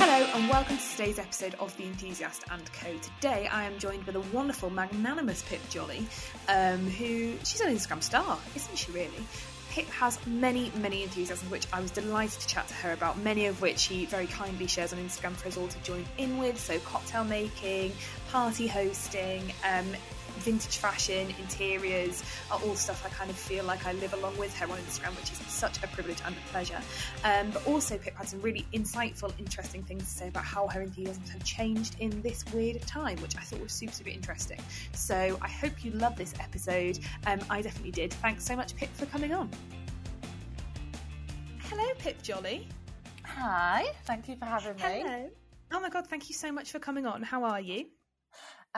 Hello and welcome to today's episode of The Enthusiast and Co. Today I am joined by the wonderful, magnanimous Pip Jolley, um, who she's an Instagram star, isn't she really? Pip has many, many enthusiasms, which I was delighted to chat to her about, many of which she very kindly shares on Instagram for us all to join in with. So, cocktail making, party hosting, um, vintage fashion, interiors are all stuff I kind of feel like I live along with her on Instagram, which is such a privilege and a pleasure. Um, but also, Pip had some really insightful, interesting things to say about how her enthusiasms have changed in this weird time, which I thought was super, super interesting. So I hope you love this episode. Um, I definitely did. Thanks so much, Pip, for coming on. Hello, Pip Jolley. Hi, thank you for having me. Hello. Oh my God, thank you so much for coming on. How are you?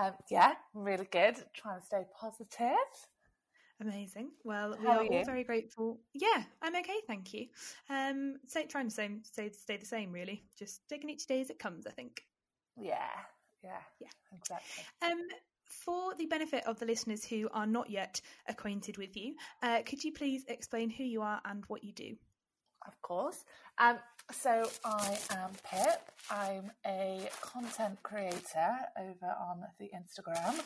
Um, yeah, really good. Trying to stay positive. Amazing. Well, we How are are all very grateful. Yeah, I'm okay, thank you. Um, trying to stay, stay, stay the same, really. Just taking each day as it comes, I think. Yeah, yeah, Yeah. exactly. Um, for the benefit of the listeners who are not yet acquainted with you, uh, could you please explain who you are and what you do? Of course. Um, so I am Pip. I'm a content creator over on the Instagram.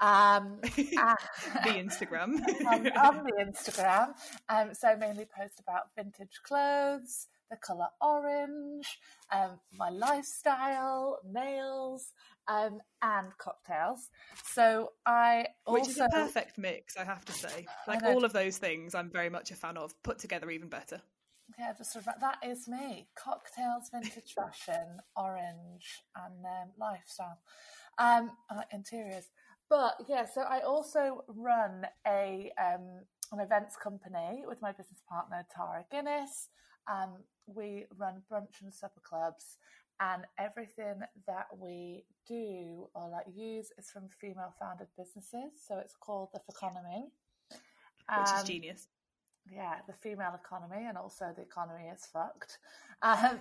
Um, the Instagram. on, on the Instagram. Um, so I mainly post about vintage clothes, the colour orange, um, my lifestyle, nails, um, and cocktails. So I also Which is a perfect mix, I have to say. Like all of those things, I'm very much a fan of. Put together, even better. Yeah, just sort of, that is me: cocktails, vintage fashion, orange, and um, lifestyle, um, like interiors. But yeah, so I also run a um, an events company with my business partner Tara Guinness. Um, we run brunch and supper clubs, and everything that we do or like use is from female founded businesses. So it's called the economy. Which is genius. Yeah, the female economy, and also the economy is fucked. Um,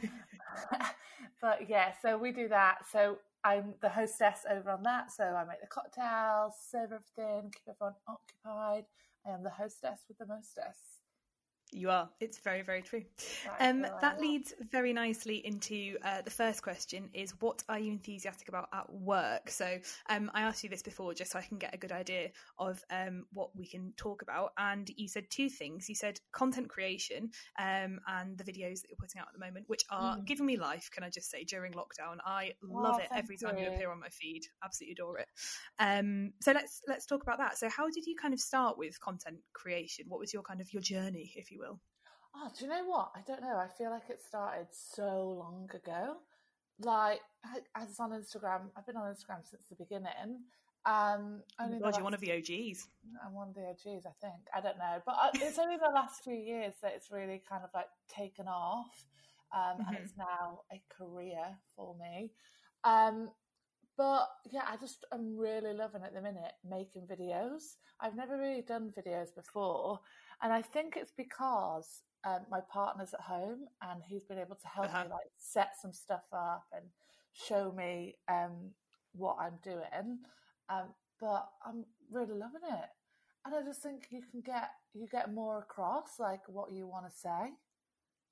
but yeah, so we do that. So I'm the hostess over on that. So I make the cocktails, serve everything, keep everyone occupied. I am the hostess with the mostess. You are. It's very, very true. Right, Um, that leads very nicely into uh, the first question: is what are you enthusiastic about at work? So, um, I asked you this before just so I can get a good idea of um, what we can talk about. And you said two things. You said content creation um, and the videos that you're putting out at the moment, which are Mm. giving me life. Can I just say during lockdown, I love Oh, it every time you you. appear on my feed. Absolutely adore it. Um, so let's let's talk about that. So, how did you kind of start with content creation? What was your kind of your journey, if you will? Oh, do you know what? I don't know. I feel like it started so long ago. Like, I, was on Instagram. I've been on Instagram since the beginning. Um, Oh only the God, you're one of the OGs. I'm one of the OGs, I think. I don't know, but uh, it's only the last few years that it's really kind of like taken off, um, and Mhm. it's now a career for me. Um, but yeah, I just I'm really loving at the minute making videos. I've never really done videos before, and I think it's because um, my partner's at home and he's been able to help Uh-huh. me like set some stuff up and show me um, what I'm doing. Um, but I'm really loving it, and I just think you can get you get more across like what you want to say.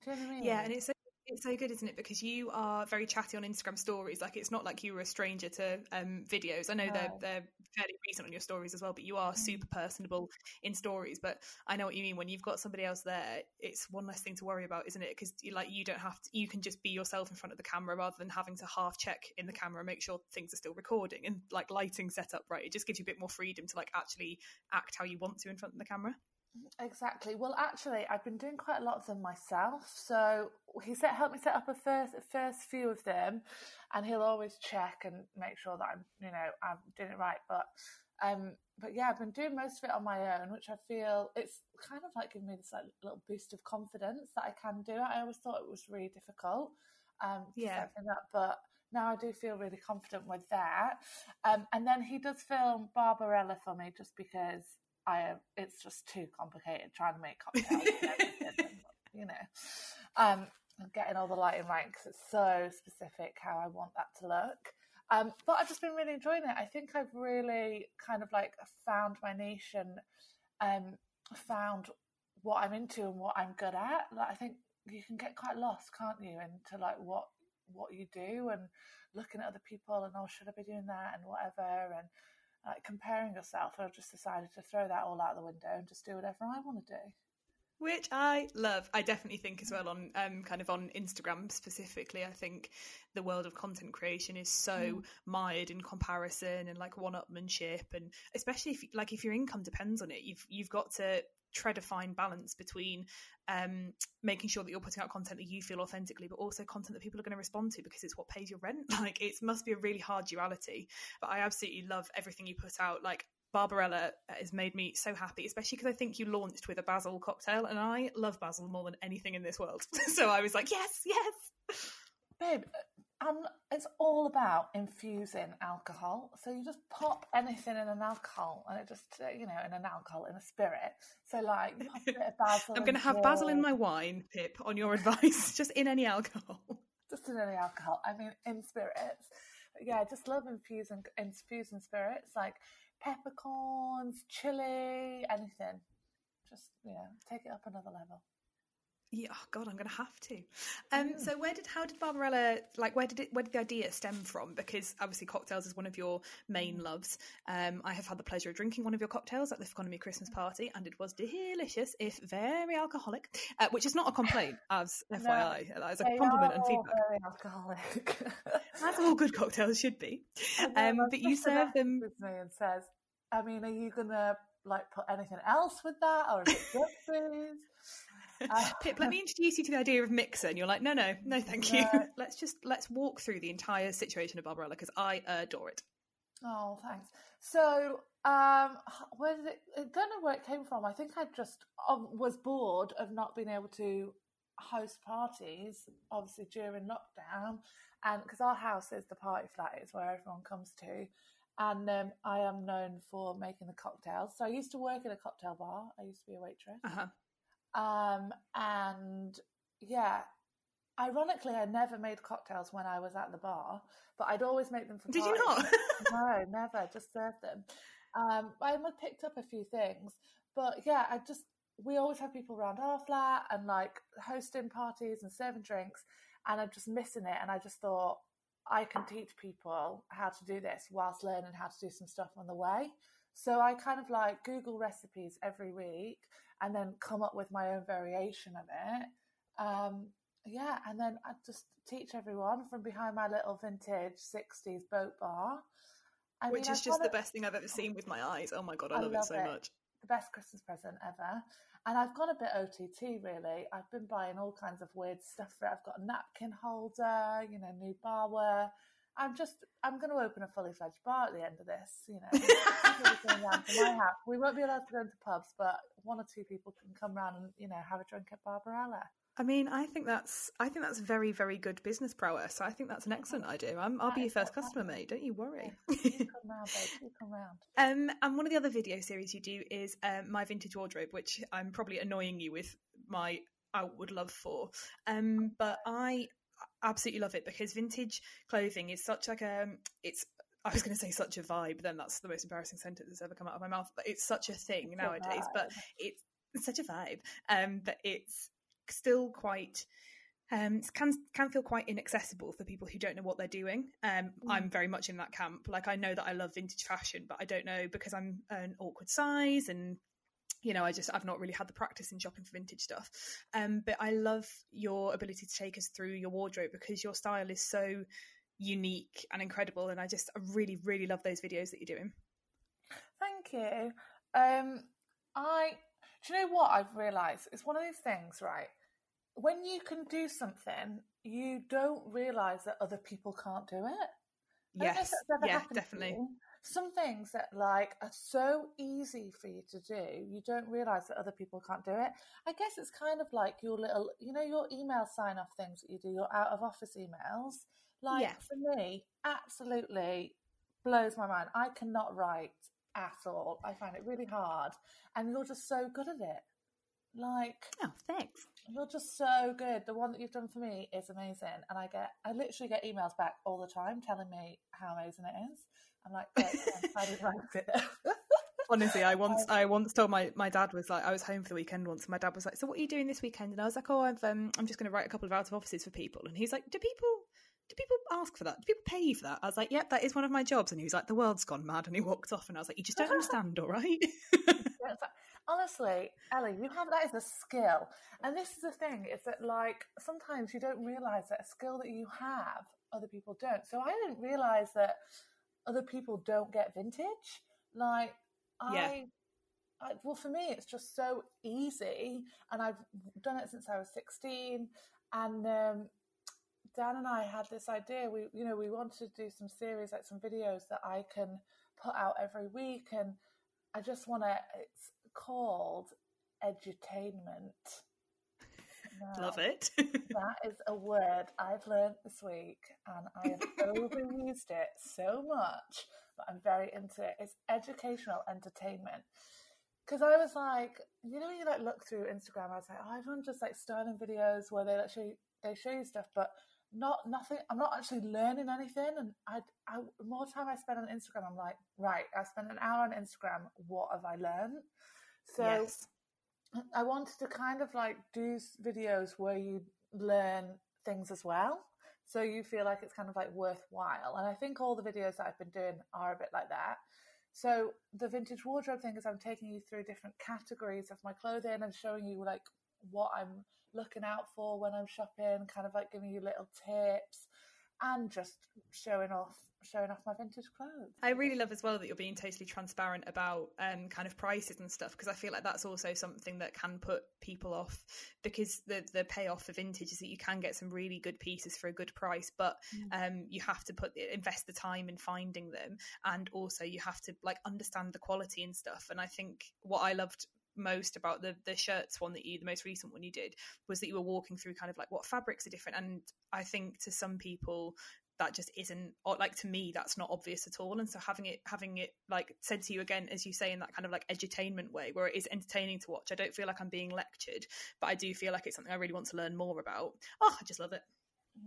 Do you know what I mean? Yeah, and it's it's so good, isn't it? Because you are very chatty on Instagram stories. Like it's not like you were a stranger to um, videos. I know they're they're fairly recent on your stories as well, but you are super personable in stories. But I know what you mean. When you've got somebody else there, it's one less thing to worry about, isn't it? Because you like you don't have to. You can just be yourself in front of the camera rather than having to half check in the camera, make sure things are still recording, and like lighting set up right. It just gives you a bit more freedom to like actually act how you want to in front of the camera. Exactly. Well, actually, I've been doing quite a lot of them myself. So he set helped me set up a first first few of them, and he'll always check and make sure that I'm you know I'm doing it right. But um, but yeah, I've been doing most of it on my own, which I feel it's kind of like giving me this like little boost of confidence that I can do it. I always thought it was really difficult um, Yeah. up, but now I do feel really confident with that. Um, and then he does film Barbarella for me just because I it's just too complicated trying to make cocktails and you know. Um, getting all the lighting right because it's so specific how I want that to look. Um, but I've just been really enjoying it. I think I've really kind of like found my niche and um, found what I'm into and what I'm good at. Like I think you can get quite lost, can't you, into like what what you do and looking at other people and oh should I be doing that and whatever and like comparing yourself. I've just decided to throw that all out the window and just do whatever I want to do which I love. I definitely think as well on um, kind of on Instagram specifically. I think the world of content creation is so mm. mired in comparison and like one-upmanship, and especially if like if your income depends on it, you've you've got to tread a fine balance between um, making sure that you're putting out content that you feel authentically, but also content that people are going to respond to because it's what pays your rent. Like it must be a really hard duality. But I absolutely love everything you put out. Like Barbarella has made me so happy, especially because I think you launched with a basil cocktail, and I love basil more than anything in this world. so I was like, yes, yes. Babe, it's all about infusing alcohol. So you just pop anything in an alcohol, and it just, uh, you know, in an alcohol, in a spirit. So, like, a bit of basil. I'm going to have basil in my wine, Pip, on your advice, just in any alcohol. Just in any alcohol. I mean, in spirits. But yeah, I just love infusing, infusing spirits. Like, peppercorns, chili, anything. Just yeah, take it up another level. Yeah, oh God, I'm going to have to. Um. So, where did how did Barbarella like? Where did it? Where did the idea stem from? Because obviously, cocktails is one of your main mm. loves. Um, I have had the pleasure of drinking one of your cocktails at the Economy Christmas mm. party, and it was delicious, if very alcoholic, uh, which is not a complaint, as FYI, no, as a compliment and feedback. Very alcoholic. As all good cocktails should be. Um, but you serve them. With me and says, I mean, are you gonna like put anything else with that, or is it just? Uh, Pip, let me introduce you to the idea of mixer. And you're like, no, no, no, thank you. let's just let's walk through the entire situation of Barbarella because I adore it. Oh, thanks. So, um, where did it? I don't know where it came from. I think I just um, was bored of not being able to host parties, obviously during lockdown, and because our house is the party flat, it's where everyone comes to. And um, I am known for making the cocktails. So I used to work in a cocktail bar. I used to be a waitress. Uh-huh. Um, and yeah, ironically, I never made cocktails when I was at the bar, but I'd always make them for. Did parties. you not? no, never. Just served them. Um, I picked up a few things, but yeah, I just we always have people around our flat and like hosting parties and serving drinks, and I'm just missing it. And I just thought I can teach people how to do this whilst learning how to do some stuff on the way. So I kind of like Google recipes every week and then come up with my own variation of it. Um, yeah, and then I just teach everyone from behind my little vintage 60s boat bar. I Which mean, is just the best thing I've ever seen with my eyes. Oh my God, I, I love, love, it so it. much. The best Christmas present ever. And I've gone a bit OTT really. I've been buying all kinds of weird stuff for it. I've got a napkin holder, you know, new barware. I'm just, I'm going to open a fully fledged bar at the end of this. You know. We won't be allowed to go into pubs, but one or two people can come round and you know have a drink at Barbarella. I mean, I think that's I think that's very very good business prowess. I think that's an excellent idea. i will be your first customer, mate. Don't you worry. You come round, babe. You come round. Um, and one of the other video series you do is um, my vintage wardrobe, which I'm probably annoying you with my outward love for. Um, but I absolutely love it because vintage clothing is such like a it's I was going to say such a vibe, then that's the most embarrassing sentence that's ever come out of my mouth. But it's such a thing it's nowadays. A but it's, it's, such a vibe. Um, but it's still quite. Um, can can feel quite inaccessible for people who don't know what they're doing. Um, mm. I'm very much in that camp. Like I know that I love vintage fashion, but I don't know because I'm an awkward size and you know, I just I've not really had the practice in shopping for vintage stuff. Um, but I love your ability to take us through your wardrobe because your style is so unique and incredible. And I just I really, really love those videos that you're doing. Thank you. Um, I do you know what I've realised? It's one of these things, right? When you can do something, you don't realise that other people can't do it. Yes, yeah, definitely. Some things that like are so easy for you to do, you don't realise that other people can't do it. I guess it's kind of like your little, you know, your email sign off things that you do, your out of office emails. Like yes. for me, absolutely blows my mind. I cannot write at all. I find it really hard. And you're just so good at it. Like Oh, thanks. You're just so good. The one that you've done for me is amazing. And I get I literally get emails back all the time telling me how amazing it is. I'm like, I didn't write it. Honestly, I once I once told my, my dad was like I was home for the weekend once and my dad was like, So what are you doing this weekend? And I was like, Oh I've um, I'm just gonna write a couple of out of offices for people and he's like, Do people do people ask for that? Do people pay you for that? I was like, Yep, that is one of my jobs and he was like, The world's gone mad and he walked off and I was like, You just don't understand, all right? Honestly, Ellie, you have that is a skill. And this is the thing, is that like sometimes you don't realise that a skill that you have, other people don't. So I didn't realise that other people don't get vintage. Like Yeah. I, I well for me it's just so easy and I've done it since I was 16 and um Dan and I had this idea. We, you know, we wanted to do some series, like some videos that I can put out every week, and I just want to. It's called edutainment. Love it. That is a word I've learned this week, and I have overused it so much, but I'm very into it. It's educational entertainment. Because I was like, you know, when you like look through Instagram, I was like, oh, everyone just like styling videos where they actually they show you stuff, but not nothing. I'm not actually learning anything, and I, I more time I spend on Instagram, I'm like, right, I spent an hour on Instagram. What have I learned? So yes. I wanted to kind of like do videos where you learn things as well. So you feel like it's kind of like worthwhile. And I think all the videos that I've been doing are a bit like that. So the vintage wardrobe thing is I'm taking you through different categories of my clothing and showing you like what I'm looking out for when I'm shopping, kind of like giving you little tips and just showing off showing off my vintage clothes. I really love as well that you're being totally transparent about um, kind of prices and stuff because I feel like that's also something that can put people off because the the payoff for vintage is that you can get some really good pieces for a good price, but um, you have to put invest the time in finding them, and also you have to like understand the quality and stuff. And I think what I loved most about the the shirts one that you the most recent one you did was that you were walking through kind of like what fabrics are different. And i think to some people that just isn't or like to me that's not obvious at all. And so having it having it like said to you again as you say in that kind of like edutainment way where it is entertaining to watch i don't feel like i'm being lectured but i do feel like it's something i really want to learn more about. Oh i just love it.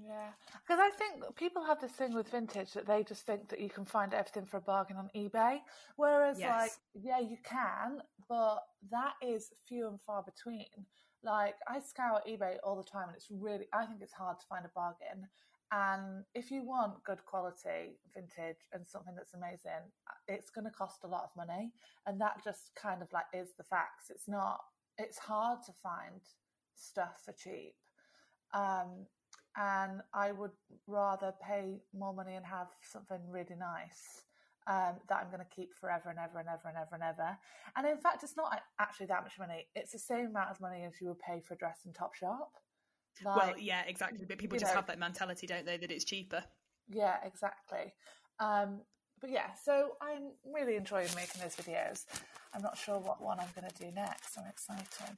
Yeah, because I think people have this thing with vintage that they just think that you can find everything for a bargain on eBay. Whereas, Yes. like, yeah, you can, but that is few and far between. Like, I scour eBay all the time, and it's really, I think it's hard to find a bargain. And if you want good quality vintage and something that's amazing, it's going to cost a lot of money. And that just kind of like is the facts. It's not, it's hard to find stuff for cheap. Um, and I would rather pay more money and have something really nice um, that I'm going to keep forever and ever and ever and ever and ever. And in fact, it's not actually that much money. It's the same amount of money as you would pay for a dress in Topshop. well yeah exactly but people just know- have that mentality don't they that it's cheaper yeah, exactly. Um, but yeah, so I'm really enjoying making those videos. I'm not sure what one I'm going to do next. I'm excited.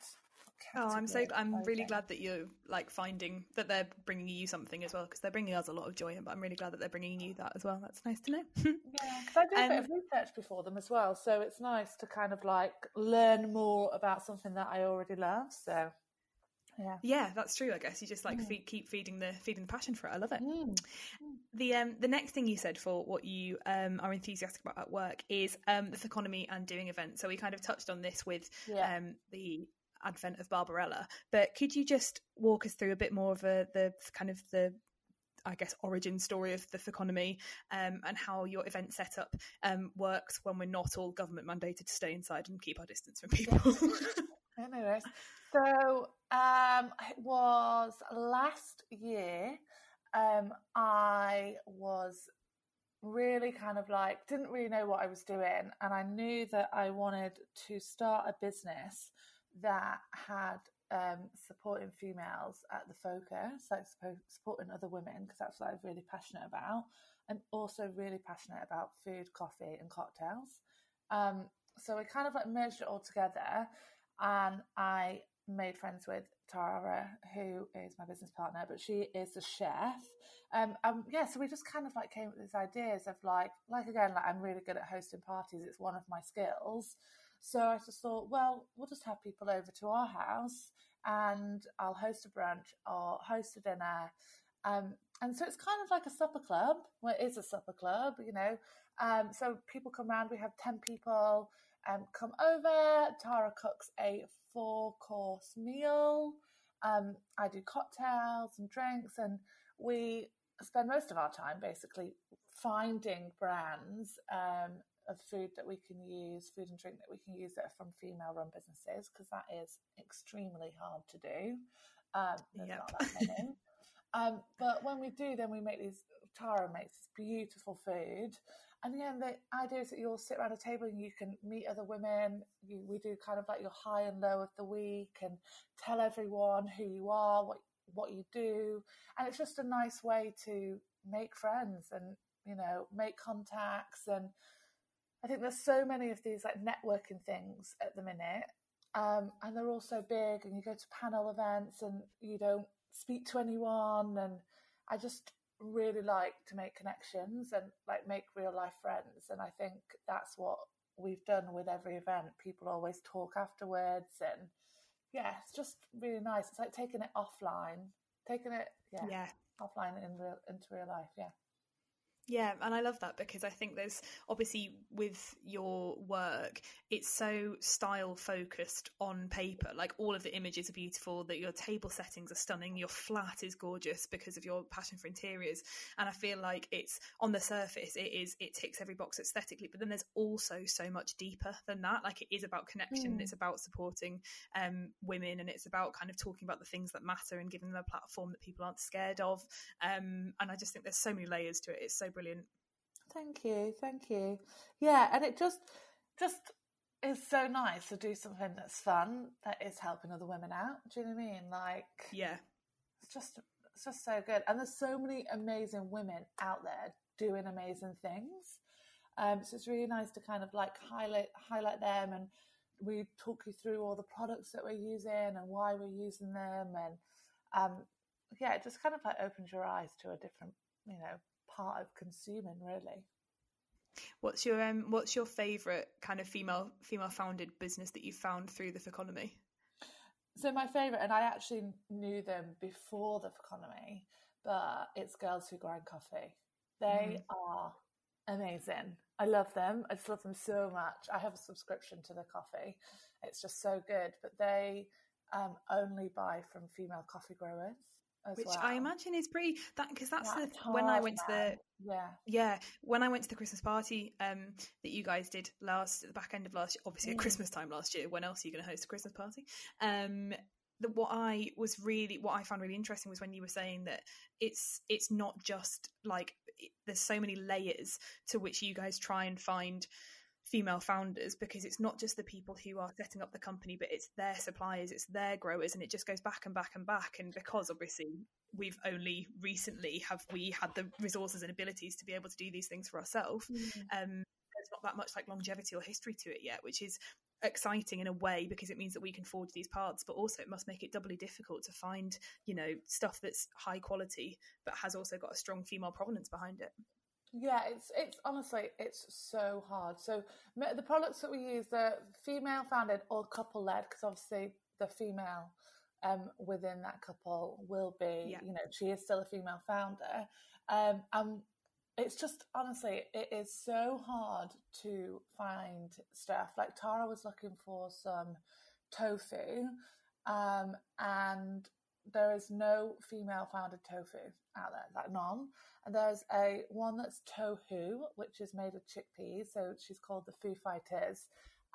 Oh, I'm so I'm really glad that you're like finding that they're bringing you something as well because they're bringing us a lot of joy, but I'm really glad that they're bringing you that as well. That's nice to know. Yeah, because I did a bit Um, of research before them as well, so it's nice to kind of like learn more about something that I already love. So, yeah. yeah, that's true. I guess you just like Mm. feed, keep feeding the feeding the passion for it. I love it. Mm. The um the next thing you said for what you um are enthusiastic about at work is um the economy and doing events. So we kind of touched on this with Yeah. um the advent of Barbarella, but could you just walk us through a bit more of a, the kind of the I guess origin story of the economy um, and how your event setup um, works when we're not all government mandated to stay inside and keep our distance from people. So um, it was last year. Um, I was really kind of like didn't really know what I was doing, and I knew that I wanted to start a business that had um, supporting females at the focus, like supporting other women, because that's what I'm really passionate about, and also really passionate about food, coffee, and cocktails. Um, so we kind of like merged it all together, and I made friends with Tara, who is my business partner, but she is a chef. Um, um, yeah, so we just kind of like came up with these ideas of like, like again, like I'm really good at hosting parties. It's one of my skills. So I just thought, well, we'll just have people over to our house, and I'll host a brunch or host a dinner. Um, and so it's kind of like a supper club. Well, it is a supper club, you know. Um, so people come around. We have ten people. um, come over. Tara cooks a four course meal. Um, I do cocktails and drinks, and we spend most of our time basically finding brands um, of food that we can use, food and drink that we can use that are from female run businesses, because that is extremely hard to do. Um, there's yep. not that many. um, but when we do, then we make these, Tara makes this beautiful food. And again, the idea is that you all sit around a table and you can meet other women. You, we do kind of like your high and low of the week and tell everyone who you are, what what you do, and it's just a nice way to make friends and you know make contacts. And I think there's so many of these like networking things at the minute, um, and they're all so big. And you go to panel events and you don't speak to anyone, and I just really like to make connections and like make real life friends and i think that's what we've done with every event people always talk afterwards and yeah it's just really nice it's like taking it offline taking it yeah, yeah. offline in real into real life yeah yeah, and I love that because I think there's obviously with your work, it's so style focused on paper. Like all of the images are beautiful, that your table settings are stunning, your flat is gorgeous because of your passion for interiors. And I feel like it's on the surface, it is it ticks every box aesthetically, but then there's also so much deeper than that. Like it is about connection, mm. it's about supporting um, women, and it's about kind of talking about the things that matter and giving them a platform that people aren't scared of. Um, and I just think there's so many layers to it. It's so brilliant. Thank you, thank you. Yeah, and it just just is so nice to do something that's fun that is helping other women out. Do you know what I mean? Like, yeah, it's just it's just so good. And there's so many amazing women out there doing amazing things. Um, so it's really nice to kind of like highlight highlight them, and we talk you through all the products that we're using and why we're using them, and um, yeah, it just kind of like opens your eyes to a different, you know, part of consuming, really. What's your um, what's your favourite kind of female female founded business that you found through the economy? So my favourite, and I actually knew them before the economy, but it's Girls Who Grind Coffee. They mm. are amazing. I love them. I just love them so much. I have a subscription to the coffee. It's just so good. But they um, only buy from female coffee growers which well. I imagine is pretty that because that's the when I went to the yeah yeah when I went to the Christmas party um that you guys did last at the back end of last year, obviously mm. at Christmas time last year. When else are you going to host a Christmas party? Um, that what I was really what I found really interesting was when you were saying that it's it's not just like there's so many layers to which you guys try and find female founders because it's not just the people who are setting up the company, but it's their suppliers, it's their growers, and it just goes back and back and back. And because obviously we've only recently have we had the resources and abilities to be able to do these things for ourselves, mm. um, there's not that much like longevity or history to it yet, which is exciting in a way because it means that we can forge these paths but also it must make it doubly difficult to find you know stuff that's high quality but has also got a strong female provenance behind it yeah, it's it's honestly it's so hard. So the products that we use, are female founded or couple led, because obviously the female um, within that couple will be, yeah. you know, she is still a female founder, um, and it's just honestly it is so hard to find stuff. Like Tara was looking for some tofu, um, and there is no female founded tofu out there, like none. And there's a one that's tohu, which is made of chickpeas. So she's called the Foo Fighters.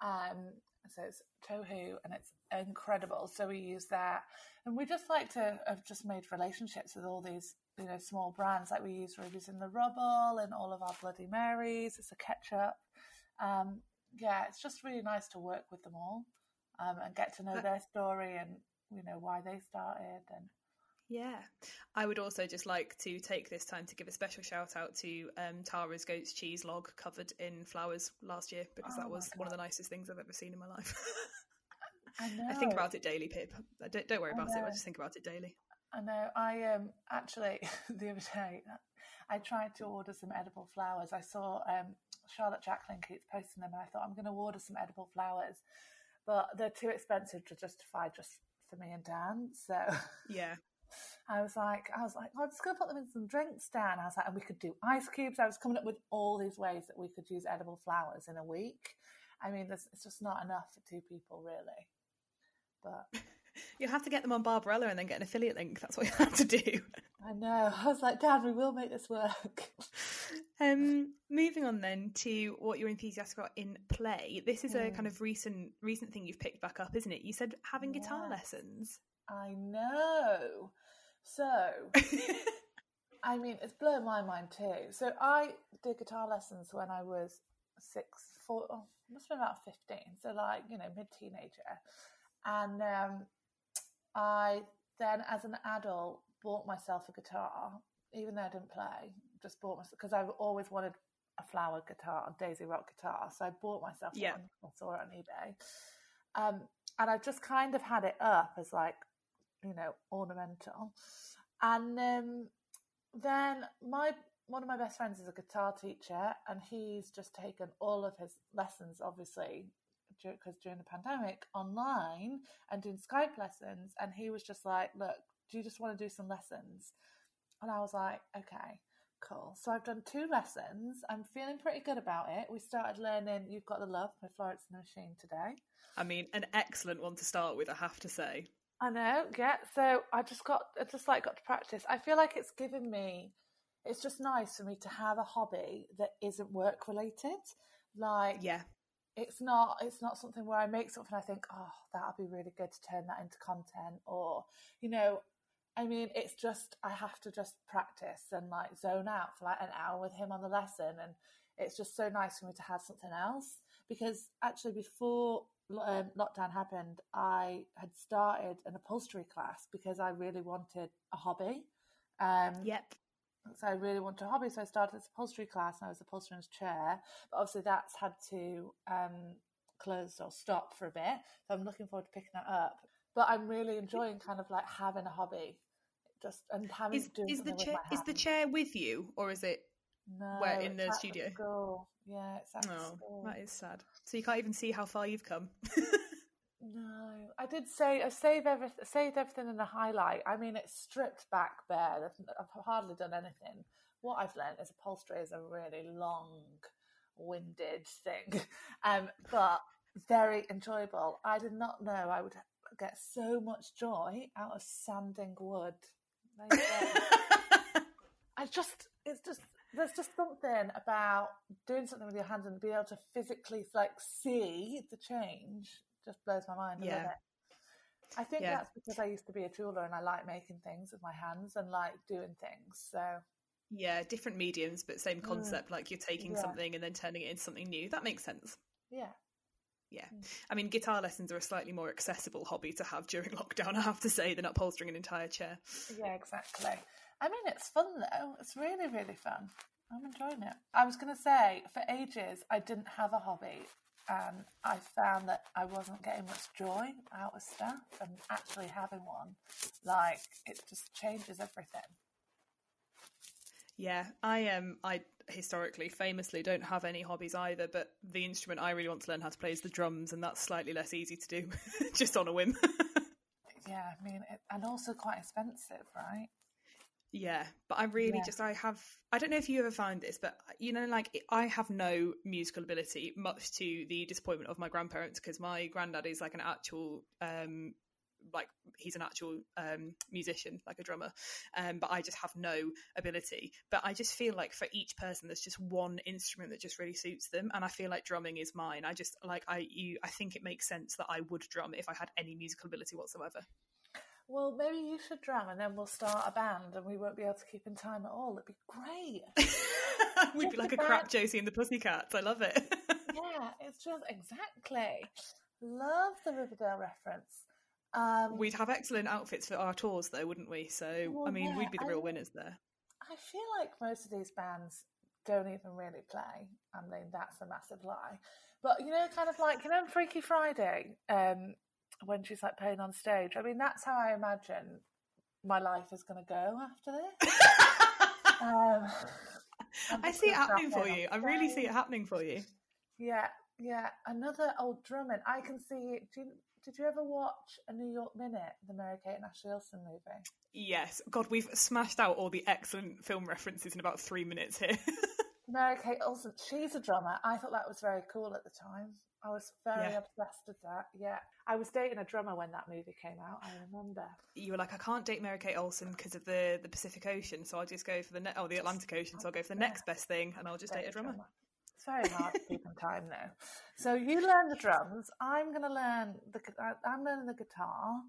Um, so it's tohu and it's incredible. So we use that. And we just like to have just made relationships with all these, you know, small brands. Like we use Rubies in the Rubble and all of our Bloody Marys. It's a ketchup. Um, yeah, it's just really nice to work with them all um, and get to know their story and you know why they started and yeah. I would also just like to take this time to give a special shout out to um, tara's goat's cheese log covered in flowers last year because oh that was one of the nicest things i've ever seen in my life. I, know. I think about it daily pip. Don't, don't worry about it. I just think about it daily. I know. I um actually the other day i tried to order some edible flowers. I saw um charlotte jacqueline keeps posting them and i thought i'm going to order some edible flowers. But they're too expensive to justify just for me and Dan. So yeah. I was like, I was like, oh, I'm just going to put them in some drinks, Dan. I was like, and we could do ice cubes. I was coming up with all these ways that we could use edible flowers in a week. I mean, there's, it's just not enough for two people, really. But You'll have to get them on Barbarella and then get an affiliate link. That's what you have to do. I know. I was like, Dad, we will make this work. Um, moving on then to what you're enthusiastic about in play. This is a Hmm. kind of recent recent thing you've picked back up, isn't it? You said having guitar Yes. lessons. I know. So, I mean, it's blown my mind too. So, I did guitar lessons when I was six, four, oh, must have been about 15. So, like, you know, mid teenager. And um, I then, as an adult, bought myself a guitar, even though I didn't play, just bought myself because I've always wanted a flower guitar, a Daisy Rock guitar. So I bought myself Yeah. one. I saw it on eBay. Um, and I've just kind of had it up as like, you know, ornamental. And um, then my one of my best friends is a guitar teacher, and he's just taken all of his lessons, obviously, because during the pandemic, online and doing Skype lessons. And he was just like, "Look, do you just want to do some lessons?" And I was like, "Okay." Cool. So I've done two lessons. I'm feeling pretty good about it. We started learning You've Got the Love by Florence and the Machine today. I mean, an excellent one to start with, I have to say. I know, yeah. So I just got, I just like got to practice. I feel like it's given me, it's just nice for me to have a hobby that isn't work related. Like, Yeah. it's not, it's not something where I make something I think, oh, that'll be really good to turn that into content, or you know, I mean, it's just I have to just practice and like zone out for like an hour with him on the lesson, and it's just so nice for me to have something else because actually before um, lockdown happened, I had started an upholstery class because I really wanted a hobby. Um, Yep. so I really wanted a hobby, so I started this upholstery class, and I was upholstering his chair. But obviously, that's had to um, close or stop for a bit. So I'm looking forward to picking that up. But I'm really enjoying kind of like having a hobby, just and having Is is the chair is the chair with you, or is it? no, where, in the studio? school. Yeah, it's at Oh, school. that is sad. So you can't even see how far you've come. No, I did say I save everything, saved everything in a highlight. I mean, it's stripped back bare. I've, I've hardly done anything. What I've learned is upholstery is a really long-winded thing, um, but very enjoyable. I did not know I would get so much joy out of sanding wood. There you go. I just, it's just, there's just something about doing something with your hands and being able to physically like see the change. Just blows my mind. I Yeah. I think Yeah. that's because I used to be a jeweler and I like making things with my hands and like doing things. So yeah, different mediums, but same mm. concept. Like you're taking Yeah. something and then turning it into something new. That makes sense. yeah, Yeah. Mm. I mean, guitar lessons are a slightly more accessible hobby to have during lockdown, I have to say, than upholstering an entire chair. yeah, exactly. I mean, it's fun though. It's really, really fun. I'm enjoying it. I was going to say, for ages, I didn't have a hobby, and I found that I wasn't getting much joy out of stuff, and actually having one, like, it just changes everything. Yeah, I um I historically famously don't have any hobbies either, but the instrument I really want to learn how to play is the drums, and that's slightly less easy to do just on a whim. Yeah, I mean, and also quite expensive, right? yeah, but I really Yeah. just I have I don't know if you ever find this, but you know, like I have no musical ability, much to the disappointment of my grandparents, because my granddad is like an actual um like he's an actual um, musician, like a drummer, um, but I just have no ability. But I just feel like for each person, there's just one instrument that just really suits them, and I feel like drumming is mine. I just like I you I think it makes sense that I would drum if I had any musical ability whatsoever. Well, maybe you should drum, and then we'll start a band, and we won't be able to keep in time at all. It'd be great. We'd be like a crap Josie and the Pussycats. I love it. yeah, it's just exactly. Love the Riverdale reference. Um, We'd have excellent outfits for our tours, though, wouldn't we? So, I mean, yeah, we'd be the real mean- winners there. I feel like most of these bands don't even really play. I mean, that's a massive lie. But you know, kind of like you know, Freaky Friday, um, when she's like playing on stage. I mean, that's how I imagine my life is going to go after this. Um, I see it happening for you. I really see it happening for you. Yeah, yeah. Another old drumming. I can see. Do you, did you ever watch a New York Minute, the Mary Kate and Ashley Olsen movie? Yes. God, we've smashed out all the excellent film references in about three minutes here. Mary Kate Olsen. She's a drummer. I thought that was very cool at the time. I was very Yeah. obsessed with that. Yeah, I was dating a drummer when that movie came out. I remember. You were like, I can't date Mary Kate Olsen because of the the Pacific Ocean, so I'll just go for the ne- oh the Atlantic Ocean, so I'll go for the next best thing, and I'll just date Date a drummer. It's very hard to keep in time now. So you learn the drums. I'm going to learn the. I- I'm learning the guitar.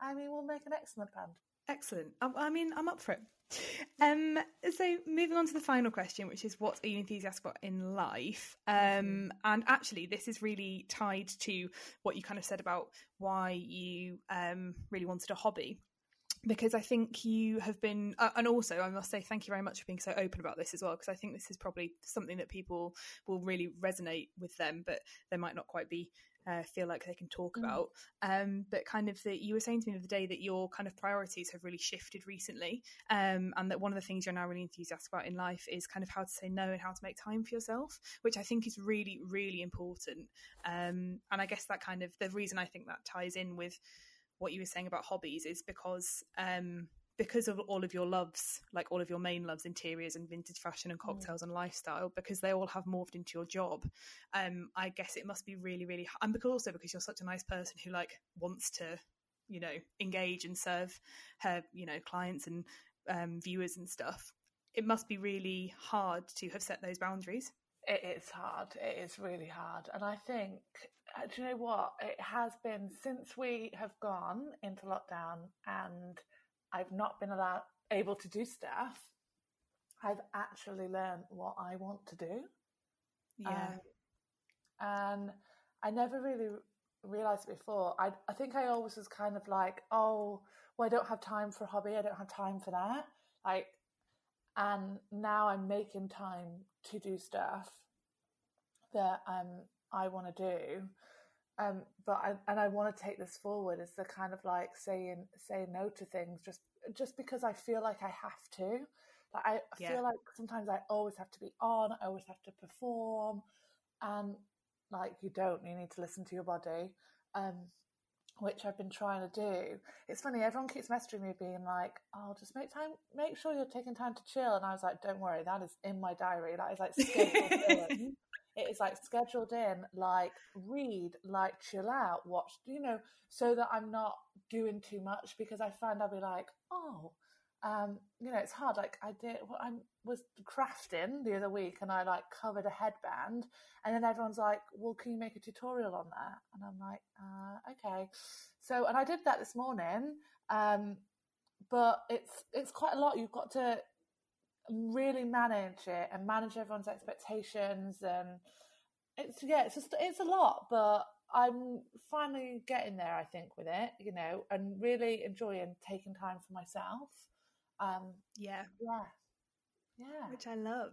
I mean, we'll make an excellent band. Excellent. I, I mean, I'm up for it. Um, so moving on to the final question, which is what are you enthusiastic about in life? Um, and actually, this is really tied to what you kind of said about why you um, really wanted a hobby. Because I think you have been, uh, and also I must say thank you very much for being so open about this as well. Because I think this is probably something that people will really resonate with them, but they might not quite be uh, feel like they can talk Mm. about. Um, but kind of that you were saying to me the other day that your kind of priorities have really shifted recently, um, and that one of the things you're now really enthusiastic about in life is kind of how to say no and how to make time for yourself, which I think is really, really important. Um, and I guess that kind of the reason I think that ties in with what you were saying about hobbies is because um, because of all of your loves, like all of your main loves, interiors and vintage fashion and cocktails and lifestyle, because they all have morphed into your job. Um, I guess it must be really, really, and because also because you're such a nice person who like wants to, you know, engage and serve her, you know, clients and um, viewers and stuff. It must be really hard to have set those boundaries. It is hard. It is really hard. And I think, do you know what? It has been since we have gone into lockdown and I've not been allowed able to do stuff. I've actually learned what I want to do. Yeah, Um, and I never really realized it before. I I think I always was kind of like, oh, well, I don't have time for a hobby. I don't have time for that. Like, and now I'm making time to do stuff that um I want to do. Um, but I and I want to take this forward as the kind of like saying saying no to things just just because I feel like I have to. Like I Yeah. feel like sometimes I always have to be on. I always have to perform, and like you don't. You need to listen to your body. Um, which I've been trying to do. It's funny, everyone keeps messaging me being like, "Oh, just make time, make sure you're taking time to chill." And I was like, "Don't worry, that is in my diary. That is like. It is like scheduled in, like read, like chill out, watch, you know, so that I'm not doing too much because I find I'll be like, oh, um, you know, it's hard. Like I did, well, I was crafting the other week and I like covered a headband, and then everyone's like, "Well, can you make a tutorial on that?" And I'm like, uh, "Okay." So, and I did that this morning, um, but it's it's quite a lot. You've got to really manage it and manage everyone's expectations, and it's yeah, it's just it's a lot, but. I'm finally getting there, I think, with it, you know, and really enjoying taking time for myself. Um, yeah. yeah, yeah. which I love.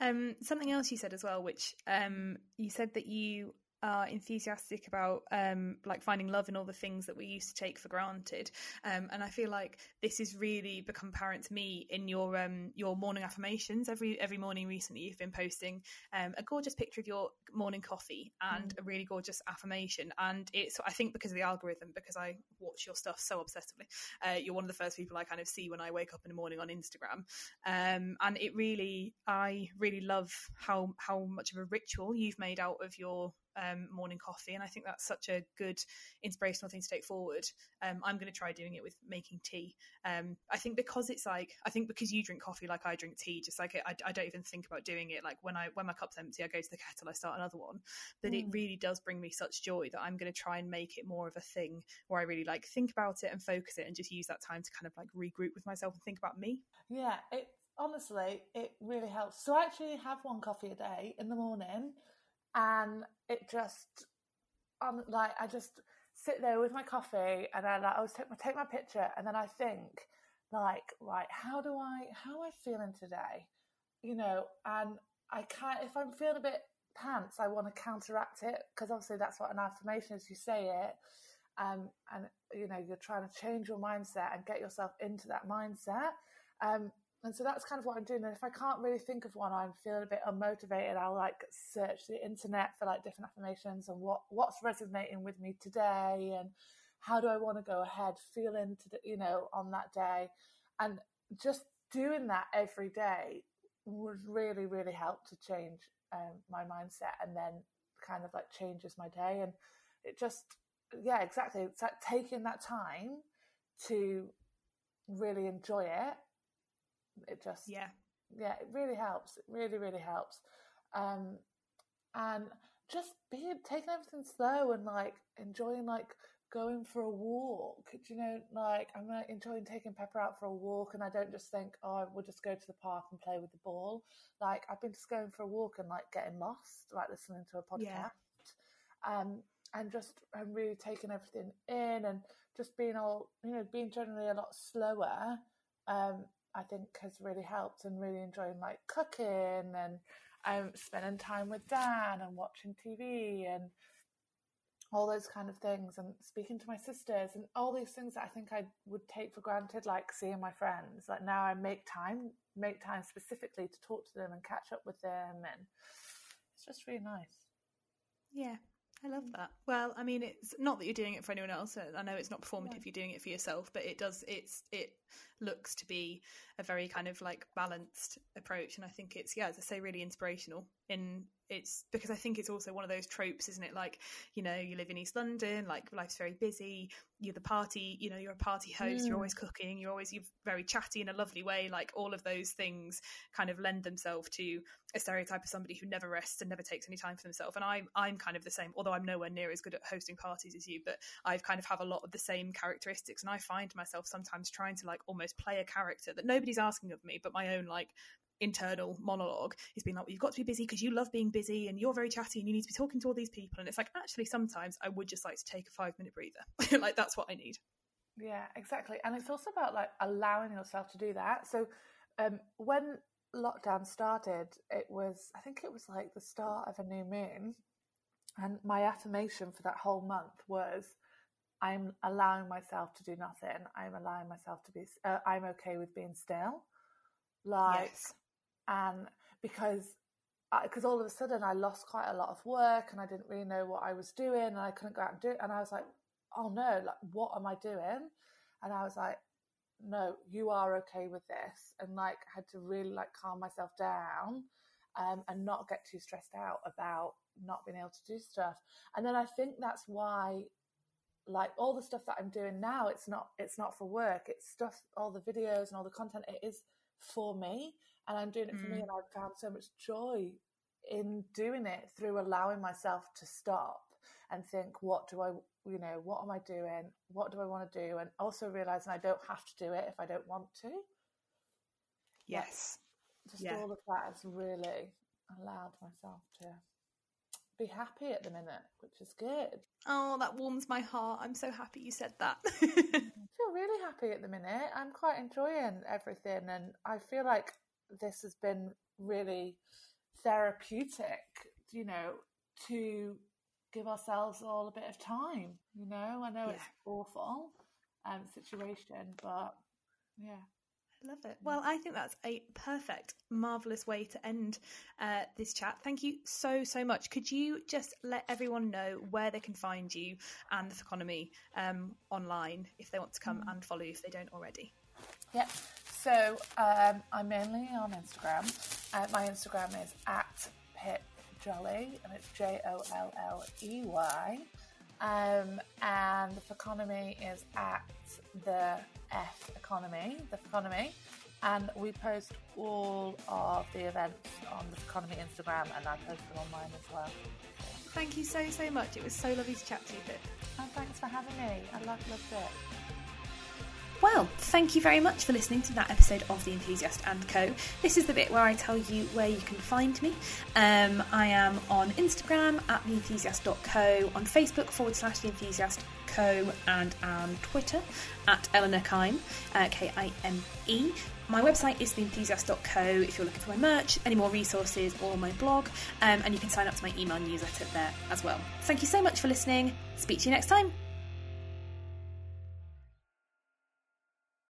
Um, something else you said as well, which um, you said that you are enthusiastic about, um, like finding love in all the things that we used to take for granted. Um, and I feel like this has really become apparent to me in your um, your morning affirmations. Every every morning recently, you've been posting um, a gorgeous picture of your morning coffee and a really gorgeous affirmation. And it's I think because of the algorithm, because I watch your stuff so obsessively, uh, you're one of the first people I kind of see when I wake up in the morning on Instagram um, and it really i really love how how much of a ritual you've made out of your um, morning coffee and i think that's such a good inspirational thing to take forward. Um, i'm going to try doing it with making tea. Um, i think because it's like i think because you drink coffee like i drink tea just like I, I don't even think about doing it. Like when i when my cup's empty i go to the kettle i start another one. But it Mm. really does bring me such joy that i'm going to try and make it more of a thing where i really like think about it and focus it and just use that time to kind of like regroup with myself and think about me. Yeah, it honestly it really helps. So I actually have one coffee a day in the morning, and it just um like I just sit there with my coffee, and I like I always take my take my picture, and then I think like right, how do I how am I feeling today? You know, and I can't if I'm feeling a bit pants, I want to counteract it because obviously that's what an affirmation is. You say it. Um, and you know you're trying to change your mindset and get yourself into that mindset um, and so that's kind of what I'm doing. And if I can't really think of one, I'm feeling a bit unmotivated. I'll like search the internet for like different affirmations and what what's resonating with me today, and how do I want to go ahead, feeling to the, you know on that day, and just doing that every day would really really help to change um, my mindset and then kind of like changes my day and it just yeah exactly it's like taking that time to really enjoy it it just yeah yeah it really helps it really really helps um and just being taking everything slow and like enjoying like going for a walk. Do you know, like I'm like enjoying taking Pepper out for a walk, and I don't just think, oh, we'll just go to the park and play with the ball. Like I've been just going for a walk and like getting lost, like listening to a podcast, yeah. um, and just and really taking everything in and just being all, you know, being generally a lot slower. Um, I think has really helped and really enjoying like cooking and um, spending time with Dan and watching TV and all those kind of things and speaking to my sisters and all these things that I think I would take for granted, like seeing my friends. Like now I make time, make time specifically to talk to them and catch up with them. And it's just really nice. Yeah, I love mm. that. Well, I mean, it's not that you're doing it for anyone else. I know it's not performative. Yeah. You're doing it for yourself, but it does. It's it looks to be a very kind of like balanced approach, and I think it's yeah, as I say, really inspirational in it's because I think it's also one of those tropes, isn't it? Like, you know, you live in East London, like life's very busy. You're the party, you know, you're a party host. Mm. You're always cooking. You're always you're very chatty in a lovely way. Like all of those things kind of lend themselves to a stereotype of somebody who never rests and never takes any time for themselves. And I'm I'm kind of the same, although I'm nowhere near as good at hosting parties as you. But I've kind of have a lot of the same characteristics, and I find myself sometimes trying to like almost play a character that nobody's asking of me, but my own like internal monologue has been like, well, you've got to be busy because you love being busy and you're very chatty and you need to be talking to all these people. And it's like, actually, sometimes I would just like to take a five minute breather. like, that's what I need. Yeah, exactly. And it's also about like allowing yourself to do that. So, um, when lockdown started, it was, I think it was like the start of a new moon. And my affirmation for that whole month was, I'm allowing myself to do nothing. I'm allowing myself to be, uh, I'm okay with being still. Like, yes and because because all of a sudden I lost quite a lot of work and I didn't really know what I was doing and I couldn't go out and do it and I was like oh no like what am I doing? And I was like no you are okay with this. And like had to really like calm myself down um, and not get too stressed out about not being able to do stuff. And then I think that's why like all the stuff that I'm doing now it's not it's not for work. It's stuff all the videos and all the content it is for me and I'm doing it for mm. me and I've found so much joy in doing it through allowing myself to stop and think what do I you know what am I doing? What do I want to do? and also realizing I don't have to do it if I don't want to. Yes. just yeah. all of that has really allowed myself to be happy at the minute which is good. Oh that warms my heart. I'm so happy you said that feel really happy at the minute I'm quite enjoying everything and I feel like this has been really therapeutic, you know, to give ourselves all a bit of time. You know, I know yeah. it's awful um, situation, but yeah. I love it. Well, I think that's a perfect, marvelous way to end uh, this chat. Thank you so, so much. Could you just let everyone know where they can find you and the economy um, online if they want to come mm. and follow you if they don't already? Yep. So um, I'm mainly on Instagram. Uh, my Instagram is at Pip Jolley, and it's J O L L E Y. Um, and the economy is at the F economy, the economy, and we post all of the events on the economy Instagram, and I post them on mine as well. Thank you so so much. It was so lovely to chat to you, Pip. And thanks for having me. I loved, loved it. Well, thank you very much for listening to that episode of The Enthusiast and Co. This is the bit where I tell you where you can find me. Um, I am on Instagram at theenthusiast.co, on Facebook forward slash The Enthusiast Co, and on Twitter at Eleanor Kime, uh, K I M E. My website is theenthusiast.co if you're looking for my merch, any more resources, or my blog, um, and you can sign up to my email newsletter there as well. Thank you so much for listening. Speak to you next time.